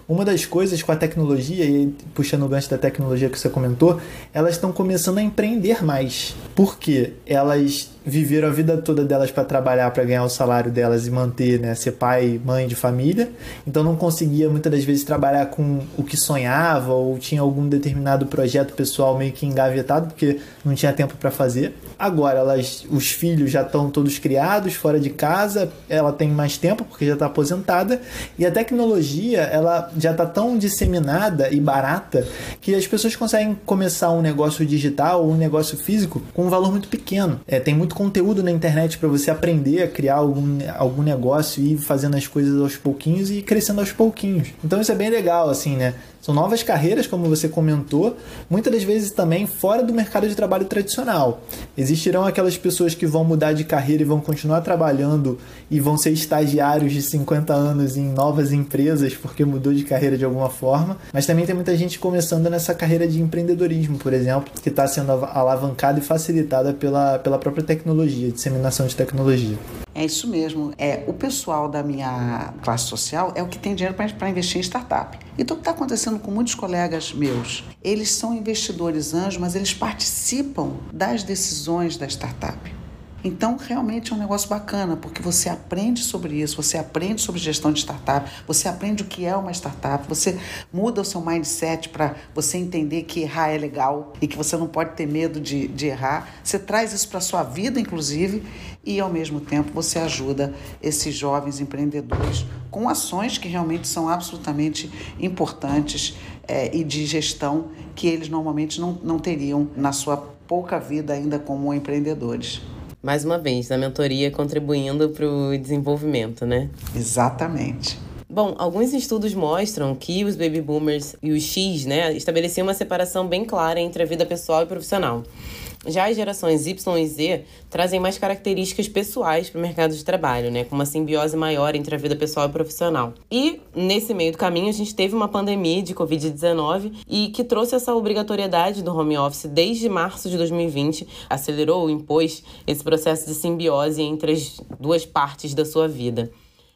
uma das coisas com a tecnologia, e puxando o gancho da tecnologia que você comentou, elas estão começando a empreender mais. Porque elas viveram a vida toda delas para trabalhar, para ganhar o salário delas e manter, né, ser pai, mãe de família. Então não conseguia muitas das vezes trabalhar com o que sonhava ou tinha algum determinado projeto pessoal meio que engavetado porque não tinha tempo para fazer. Agora elas, os filhos já estão todos criados fora de casa, ela tem mais tempo porque já está aposentada e a tecnologia ela já está tão disseminada e barata que as pessoas conseguem começar um negócio digital ou um negócio físico com um valor muito pequeno. É, tem muito conteúdo na internet para você aprender a criar algum, algum negócio e ir fazendo as coisas aos pouquinhos e crescendo aos pouquinhos. Então isso é bem legal, assim, né? São novas carreiras, como você comentou, muitas das vezes também fora do mercado de trabalho tradicional. Existirão aquelas pessoas que vão mudar de carreira e vão continuar trabalhando e vão ser estagiários de 50 anos em novas empresas porque mudou de carreira de alguma forma, mas também tem muita gente começando nessa carreira de empreendedorismo, por exemplo, que está sendo alavancada e facilitada pela, pela própria tecnologia, disseminação de tecnologia. É isso mesmo. É o pessoal da minha classe social é o que tem dinheiro para investir em startup. Então, o que está acontecendo com muitos colegas meus? Eles são investidores anjos, mas eles participam das decisões da startup. Então, realmente é um negócio bacana, porque você aprende sobre isso, você aprende sobre gestão de startup, você aprende o que é uma startup, você muda o seu mindset para você entender que errar é legal e que você não pode ter medo de, de errar. Você traz isso para a sua vida, inclusive, e ao mesmo tempo você ajuda esses jovens empreendedores com ações que realmente são absolutamente importantes é, e de gestão que eles normalmente não, não teriam na sua pouca vida ainda como empreendedores mais uma vez, na mentoria contribuindo para o desenvolvimento, né? Exatamente. Bom, alguns estudos mostram que os baby boomers e os X, né, estabeleciam uma separação bem clara entre a vida pessoal e profissional. Já as gerações Y e Z trazem mais características pessoais para o mercado de trabalho, né, com uma simbiose maior entre a vida pessoal e profissional. E nesse meio do caminho a gente teve uma pandemia de Covid-19 e que trouxe essa obrigatoriedade do home office desde março de 2020, acelerou, impôs esse processo de simbiose entre as duas partes da sua vida.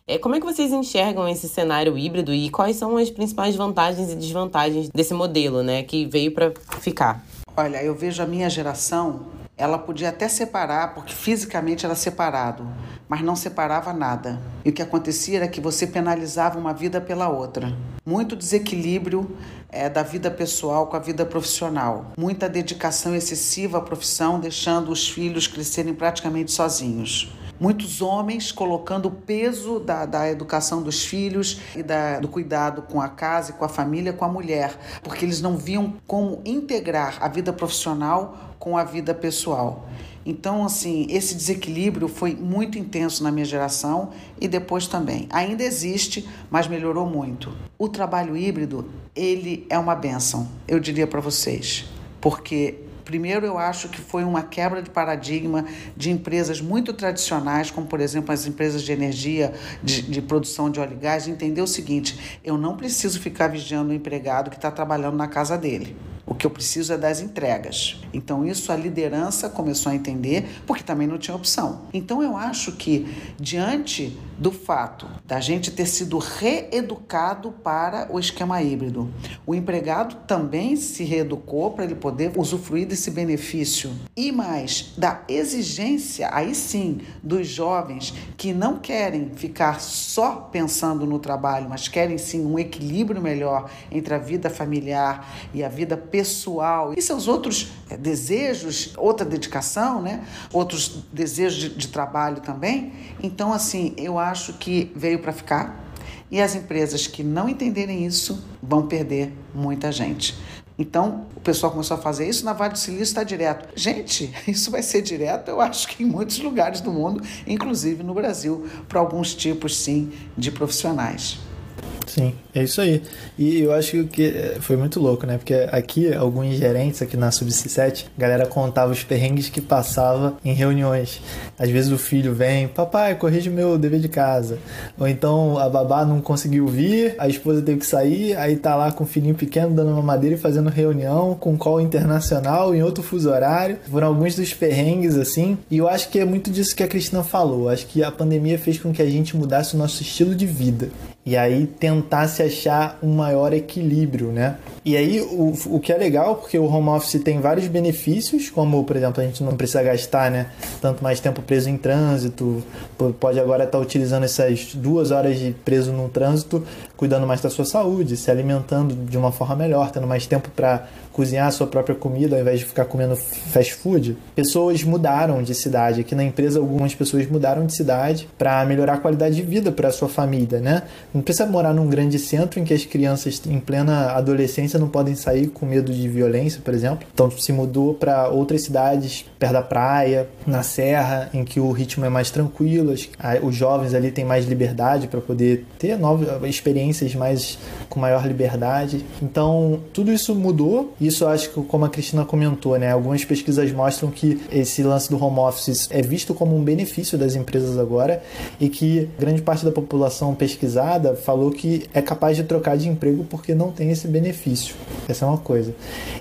É, como é que vocês enxergam esse cenário híbrido e quais são as principais vantagens e desvantagens desse modelo, né, que veio para ficar? Olha, eu vejo a minha geração, ela podia até separar, porque fisicamente era separado, mas não separava nada. E o que acontecia era que você penalizava uma vida pela outra. Muito desequilíbrio é, da vida pessoal com a vida profissional. Muita dedicação excessiva à profissão, deixando os filhos crescerem praticamente sozinhos muitos homens colocando o peso da, da educação dos filhos e da, do cuidado com a casa e com a família, com a mulher, porque eles não viam como integrar a vida profissional com a vida pessoal. Então, assim, esse desequilíbrio foi muito intenso na minha geração e depois também. Ainda existe, mas melhorou muito. O trabalho híbrido, ele é uma benção, eu diria para vocês, porque Primeiro, eu acho que foi uma quebra de paradigma de empresas muito tradicionais, como por exemplo as empresas de energia, de, de produção de óleo e gás, entender o seguinte: eu não preciso ficar vigiando o empregado que está trabalhando na casa dele. O que eu preciso é das entregas. Então, isso a liderança começou a entender, porque também não tinha opção. Então, eu acho que, diante do fato da gente ter sido reeducado para o esquema híbrido, o empregado também se reeducou para ele poder usufruir desse benefício. E mais, da exigência, aí sim, dos jovens que não querem ficar só pensando no trabalho, mas querem sim um equilíbrio melhor entre a vida familiar e a vida pessoal pessoal e seus outros é, desejos, outra dedicação, né? outros desejos de, de trabalho também. Então, assim, eu acho que veio para ficar e as empresas que não entenderem isso vão perder muita gente. Então, o pessoal começou a fazer isso, na Vale do Silício está direto. Gente, isso vai ser direto, eu acho que em muitos lugares do mundo, inclusive no Brasil, para alguns tipos, sim, de profissionais. Sim, é isso aí. E eu acho que foi muito louco, né? Porque aqui, alguns gerentes aqui na Sub-7, a galera contava os perrengues que passava em reuniões. Às vezes o filho vem, papai, corrige meu dever de casa. Ou então a babá não conseguiu vir, a esposa teve que sair, aí tá lá com o filhinho pequeno dando uma madeira e fazendo reunião com call internacional em outro fuso horário. Foram alguns dos perrengues, assim. E eu acho que é muito disso que a Cristina falou. Acho que a pandemia fez com que a gente mudasse o nosso estilo de vida e aí tentasse achar um maior equilíbrio, né? E aí o, o que é legal, porque o home office tem vários benefícios, como por exemplo a gente não precisa gastar, né, tanto mais tempo preso em trânsito, pode agora estar utilizando essas duas horas de preso no trânsito, cuidando mais da sua saúde, se alimentando de uma forma melhor, tendo mais tempo para cozinhar a sua própria comida ao invés de ficar comendo fast food. Pessoas mudaram de cidade. Aqui na empresa, algumas pessoas mudaram de cidade para melhorar a qualidade de vida para a sua família, né? Não precisa morar num grande centro em que as crianças em plena adolescência não podem sair com medo de violência, por exemplo. Então se mudou para outras cidades perto da praia, na serra, em que o ritmo é mais tranquilo, os jovens ali têm mais liberdade para poder ter novas experiências mais com maior liberdade. Então tudo isso mudou isso acho que, como a Cristina comentou, né? Algumas pesquisas mostram que esse lance do home office é visto como um benefício das empresas agora e que grande parte da população pesquisada falou que é capaz de trocar de emprego porque não tem esse benefício. Essa é uma coisa.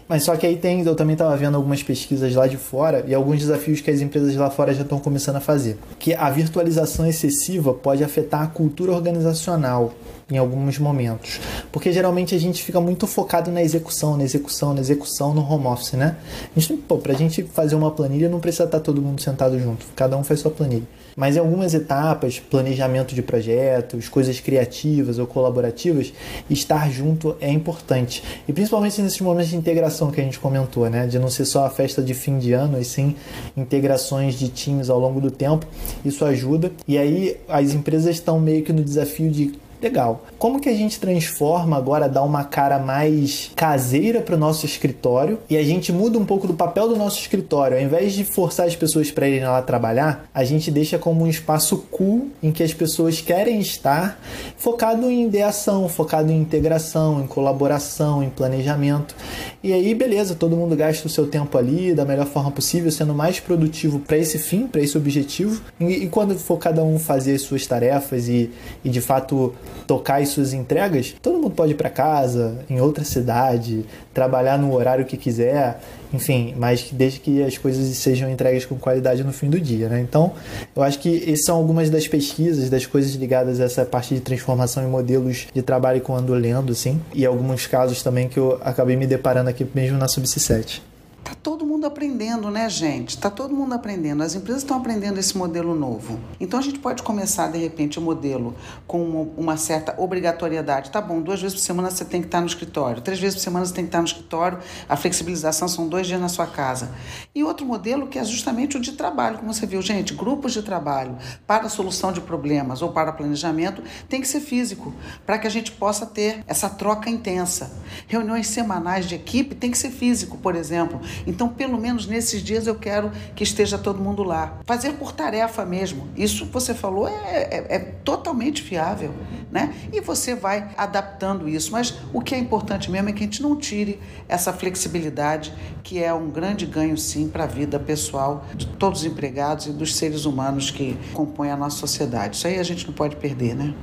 Mas só que aí tem, eu também estava vendo algumas pesquisas lá de fora e alguns desafios que as empresas lá fora já estão começando a fazer. Que a virtualização excessiva pode afetar a cultura organizacional em alguns momentos. Porque geralmente a gente fica muito focado na execução, na execução, na execução no home office, né? A gente, pô, pra gente fazer uma planilha não precisa estar todo mundo sentado junto, cada um faz sua planilha. Mas em algumas etapas, planejamento de projetos, coisas criativas ou colaborativas, estar junto é importante. E principalmente nesses momentos de integração que a gente comentou, né? De não ser só a festa de fim de ano, e sim integrações de times ao longo do tempo. Isso ajuda. E aí as empresas estão meio que no desafio de Legal. Como que a gente transforma agora, dá uma cara mais caseira para o nosso escritório e a gente muda um pouco do papel do nosso escritório? Ao invés de forçar as pessoas para irem lá trabalhar, a gente deixa como um espaço cool em que as pessoas querem estar, focado em ideação, focado em integração, em colaboração, em planejamento. E aí, beleza, todo mundo gasta o seu tempo ali da melhor forma possível, sendo mais produtivo para esse fim, para esse objetivo. E, e, quando for cada um fazer as suas tarefas e, e de fato tocar as suas entregas, todo mundo pode ir para casa, em outra cidade, trabalhar no horário que quiser, enfim, mas desde que as coisas sejam entregues com qualidade no fim do dia, né? Então, eu acho que essas são algumas das pesquisas, das coisas ligadas a essa parte de transformação em modelos de trabalho eu ando lendo, assim, e alguns casos também que eu acabei me deparando aqui mesmo na Subsistência 7. Tá todo mundo aprendendo, né, gente? Tá todo mundo aprendendo. As empresas estão aprendendo esse modelo novo. Então a gente pode começar de repente o modelo com uma certa obrigatoriedade. Tá bom, duas vezes por semana você tem que estar no escritório, três vezes por semana você tem que estar no escritório. A flexibilização são dois dias na sua casa. E outro modelo que é justamente o de trabalho, como você viu, gente, grupos de trabalho para solução de problemas ou para planejamento tem que ser físico, para que a gente possa ter essa troca intensa. Reuniões semanais de equipe tem que ser físico, por exemplo então, pelo menos nesses dias eu quero que esteja todo mundo lá. Fazer por tarefa mesmo. Isso você falou é, é, é totalmente viável, né? E você vai adaptando isso. Mas o que é importante mesmo é que a gente não tire essa flexibilidade, que é um grande ganho, sim, para a vida pessoal de todos os empregados e dos seres humanos que compõem a nossa sociedade. Isso aí a gente não pode perder, né?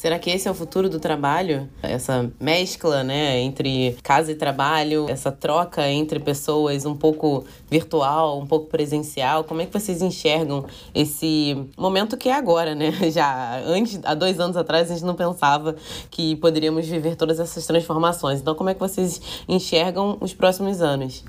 Será que esse é o futuro do trabalho? Essa mescla, né, entre casa e trabalho, essa troca entre pessoas um pouco virtual, um pouco presencial. Como é que vocês enxergam esse momento que é agora, né? Já antes, há dois anos atrás, a gente não pensava que poderíamos viver todas essas transformações. Então, como é que vocês enxergam os próximos anos?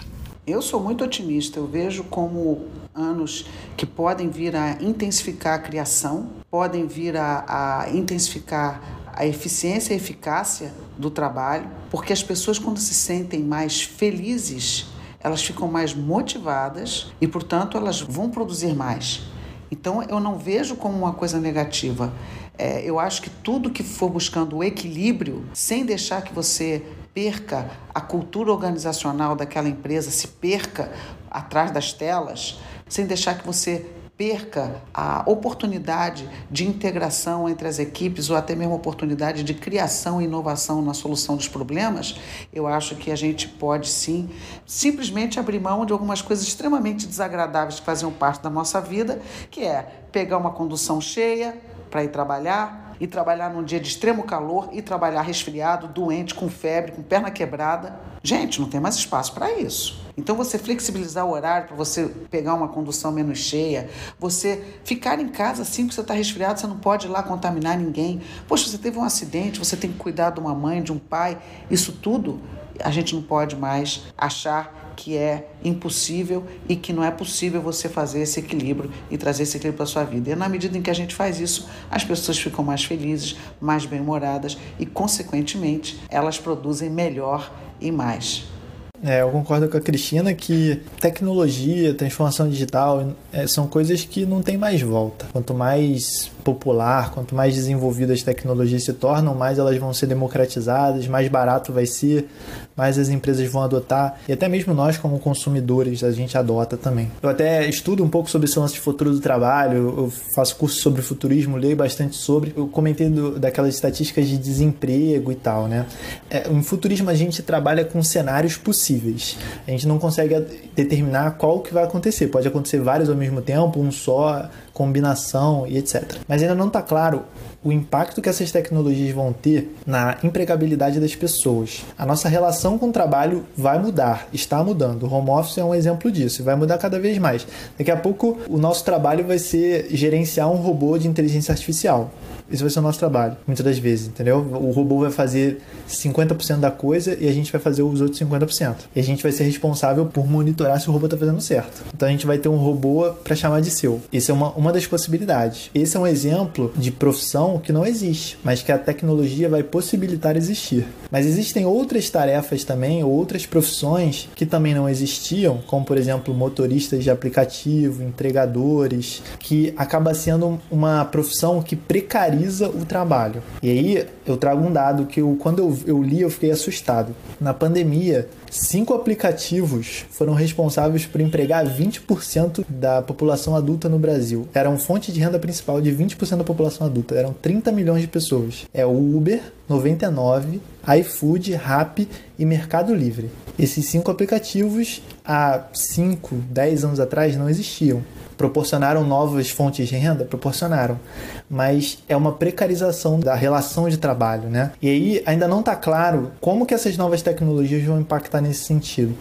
Eu sou muito otimista, eu vejo como anos que podem vir a intensificar a criação, podem vir a, a intensificar a eficiência e a eficácia do trabalho, porque as pessoas, quando se sentem mais felizes, elas ficam mais motivadas e, portanto, elas vão produzir mais. Então, eu não vejo como uma coisa negativa. É, eu acho que tudo que for buscando o equilíbrio, sem deixar que você perca a cultura organizacional daquela empresa, se perca atrás das telas, sem deixar que você perca a oportunidade de integração entre as equipes ou até mesmo a oportunidade de criação e inovação na solução dos problemas, eu acho que a gente pode sim simplesmente abrir mão de algumas coisas extremamente desagradáveis que faziam parte da nossa vida, que é pegar uma condução cheia para ir trabalhar, e trabalhar num dia de extremo calor e trabalhar resfriado, doente, com febre, com perna quebrada. Gente, não tem mais espaço para isso. Então, você flexibilizar o horário para você pegar uma condução menos cheia, você ficar em casa assim que você está resfriado, você não pode ir lá contaminar ninguém. Poxa, você teve um acidente, você tem que cuidar de uma mãe, de um pai, isso tudo a gente não pode mais achar que é impossível e que não é possível você fazer esse equilíbrio e trazer esse equilíbrio para a sua vida. E na medida em que a gente faz isso, as pessoas ficam mais felizes, mais bem-humoradas e, consequentemente, elas produzem melhor e mais. É, eu concordo com a Cristina que tecnologia, transformação digital é, são coisas que não tem mais volta. Quanto mais popular, quanto mais desenvolvidas as tecnologias se tornam, mais elas vão ser democratizadas, mais barato vai ser, mais as empresas vão adotar e até mesmo nós como consumidores a gente adota também. Eu até estudo um pouco sobre esse lance de futuro do trabalho, eu faço curso sobre futurismo, leio bastante sobre. Eu comentei do, daquelas estatísticas de desemprego e tal, né? É, em futurismo a gente trabalha com cenários possíveis. A gente não consegue determinar qual que vai acontecer. Pode acontecer vários ao mesmo tempo, um só, combinação e etc. Mas ainda não está claro o impacto que essas tecnologias vão ter na empregabilidade das pessoas. A nossa relação com o trabalho vai mudar, está mudando. O home office é um exemplo disso, vai mudar cada vez mais. Daqui a pouco o nosso trabalho vai ser gerenciar um robô de inteligência artificial. Esse vai ser o nosso trabalho, muitas das vezes, entendeu? O robô vai fazer 50% da coisa e a gente vai fazer os outros 50%. E a gente vai ser responsável por monitorar se o robô está fazendo certo. Então a gente vai ter um robô para chamar de seu. Essa é uma, uma das possibilidades. Esse é um exemplo de profissão que não existe, mas que a tecnologia vai possibilitar existir. Mas existem outras tarefas também, outras profissões que também não existiam, como por exemplo motoristas de aplicativo, entregadores, que acaba sendo uma profissão que precariza o trabalho. E aí eu trago um dado que eu, quando eu, eu li eu fiquei assustado. Na pandemia, cinco aplicativos foram responsáveis por empregar 20% da população adulta no Brasil. Eram fonte de renda principal de 20% da população adulta. Eram 30 milhões de pessoas. É o Uber, 99, iFood, Rappi e Mercado Livre. Esses cinco aplicativos, há 5, 10 anos atrás, não existiam. Proporcionaram novas fontes de renda? Proporcionaram. Mas é uma precarização da relação de trabalho, né? E aí ainda não está claro como que essas novas tecnologias vão impactar nesse sentido.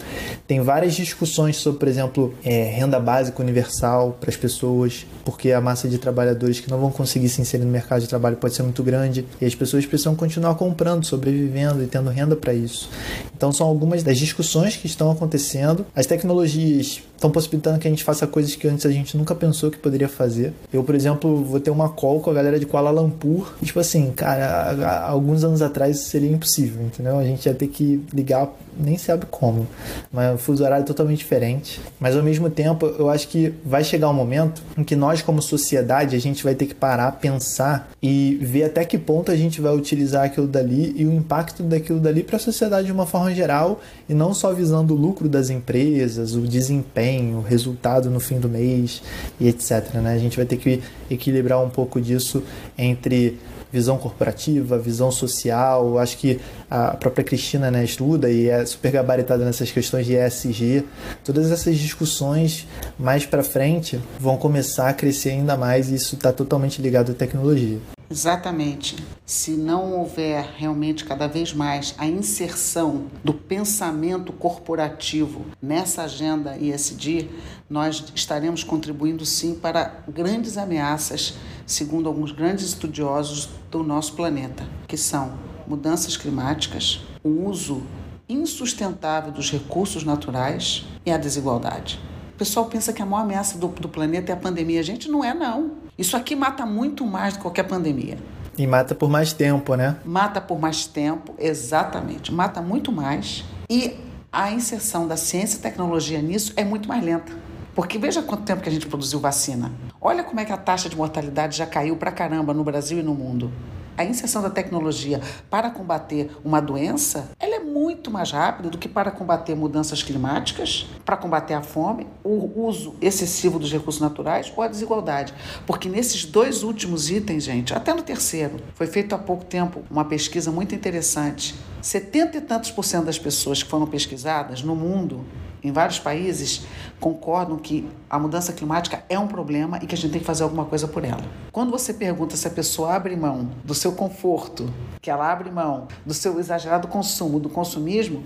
Tem várias discussões sobre, por exemplo, é, renda básica universal para as pessoas, porque a massa de trabalhadores que não vão conseguir se inserir no mercado de trabalho pode ser muito grande e as pessoas precisam continuar comprando, sobrevivendo e tendo renda para isso. Então são algumas das discussões que estão acontecendo. As tecnologias estão possibilitando que a gente faça coisas que antes a gente nunca pensou que poderia fazer. Eu, por exemplo, vou ter uma call com a galera de Kuala Lumpur. E, tipo assim, cara, alguns anos atrás isso seria impossível, entendeu? A gente ia ter que ligar, nem sabe como. Mas o fuso horário é totalmente diferente. Mas ao mesmo tempo, eu acho que vai chegar um momento em que nós, como sociedade, a gente vai ter que parar, pensar e ver até que ponto a gente vai utilizar aquilo dali e o impacto daquilo dali para a sociedade de uma forma geral e não só visando o lucro das empresas, o desempenho desempenho, resultado no fim do mês e etc. Né? A gente vai ter que equilibrar um pouco disso entre visão corporativa, visão social. Acho que a própria Cristina né, estuda e é super gabaritada nessas questões de ESG. Todas essas discussões mais para frente vão começar a crescer ainda mais e isso está totalmente ligado à tecnologia. Exatamente. Se não houver realmente cada vez mais a inserção do pensamento corporativo nessa agenda ISD, nós estaremos contribuindo sim para grandes ameaças, segundo alguns grandes estudiosos do nosso planeta, que são mudanças climáticas, o uso insustentável dos recursos naturais e a desigualdade. O pessoal pensa que a maior ameaça do, do planeta é a pandemia. Gente, não é não. Isso aqui mata muito mais do que qualquer pandemia. E mata por mais tempo, né? Mata por mais tempo, exatamente. Mata muito mais. E a inserção da ciência e tecnologia nisso é muito mais lenta. Porque veja quanto tempo que a gente produziu vacina. Olha como é que a taxa de mortalidade já caiu pra caramba no Brasil e no mundo a inserção da tecnologia para combater uma doença, ela é muito mais rápida do que para combater mudanças climáticas, para combater a fome, o uso excessivo dos recursos naturais ou a desigualdade. Porque nesses dois últimos itens, gente, até no terceiro, foi feito há pouco tempo uma pesquisa muito interessante. 70 e tantos por cento das pessoas que foram pesquisadas no mundo em vários países concordam que a mudança climática é um problema e que a gente tem que fazer alguma coisa por ela. Quando você pergunta se a pessoa abre mão do seu conforto, que ela abre mão do seu exagerado consumo, do consumismo,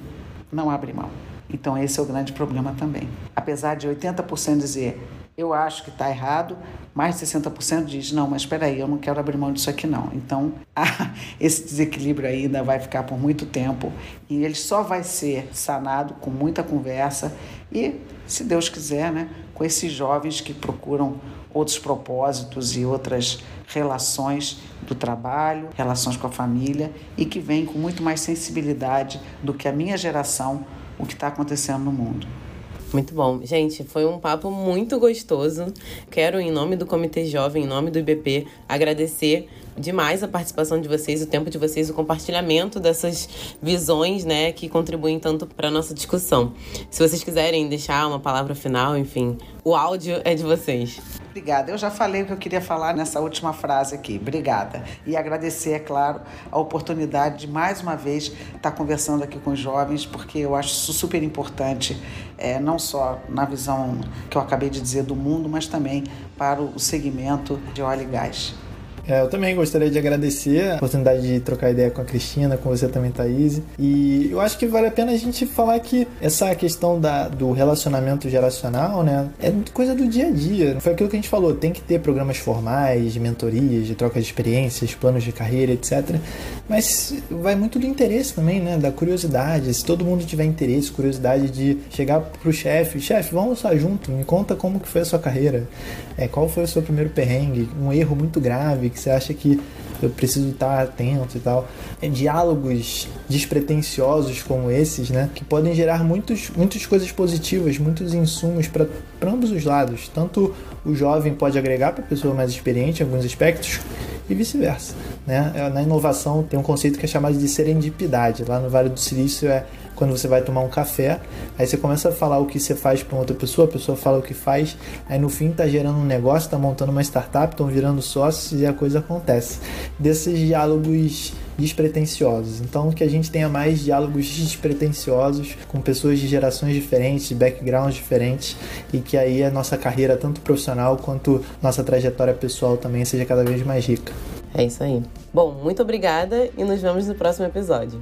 não abre mão. Então esse é o grande problema também. Apesar de 80% dizer eu acho que está errado, mais de 60% diz, não, mas espera aí, eu não quero abrir mão disso aqui não. Então, esse desequilíbrio ainda vai ficar por muito tempo e ele só vai ser sanado com muita conversa e, se Deus quiser, né, com esses jovens que procuram outros propósitos e outras relações do trabalho, relações com a família e que vêm com muito mais sensibilidade do que a minha geração, o que está acontecendo no mundo. Muito bom. Gente, foi um papo muito gostoso. Quero, em nome do Comitê Jovem, em nome do IBP, agradecer demais a participação de vocês, o tempo de vocês, o compartilhamento dessas visões, né, que contribuem tanto para nossa discussão. Se vocês quiserem deixar uma palavra final, enfim, o áudio é de vocês. Obrigada. Eu já falei o que eu queria falar nessa última frase aqui. Obrigada. E agradecer, é claro, a oportunidade de mais uma vez estar conversando aqui com os jovens, porque eu acho isso super importante, é, não só na visão que eu acabei de dizer do mundo, mas também para o segmento de óleo e gás. É, eu também gostaria de agradecer a oportunidade de trocar ideia com a Cristina, com você também, Thaís. E eu acho que vale a pena a gente falar que essa questão da, do relacionamento geracional, né, é coisa do dia a dia. Foi aquilo que a gente falou, tem que ter programas formais, de mentorias, de troca de experiências, planos de carreira, etc. Mas vai muito do interesse também, né, da curiosidade. Se todo mundo tiver interesse, curiosidade de chegar pro chefe, chefe, vamos almoçar junto, me conta como que foi a sua carreira, é, qual foi o seu primeiro perrengue, um erro muito grave que você acha que eu preciso estar atento e tal. Diálogos despretensiosos como esses, né, que podem gerar muitos, muitas coisas positivas, muitos insumos para ambos os lados. Tanto o jovem pode agregar para a pessoa mais experiente em alguns aspectos, e vice-versa. Né? Na inovação tem um conceito que é chamado de serendipidade. Lá no Vale do Silício é quando você vai tomar um café, aí você começa a falar o que você faz para outra pessoa, a pessoa fala o que faz, aí no fim tá gerando um negócio, tá montando uma startup, estão virando sócios e a coisa acontece. Desses diálogos despretensiosos. Então, que a gente tenha mais diálogos despretensiosos com pessoas de gerações diferentes, de backgrounds diferentes e que aí a nossa carreira, tanto profissional quanto nossa trajetória pessoal também seja cada vez mais rica. É isso aí. Bom, muito obrigada e nos vemos no próximo episódio.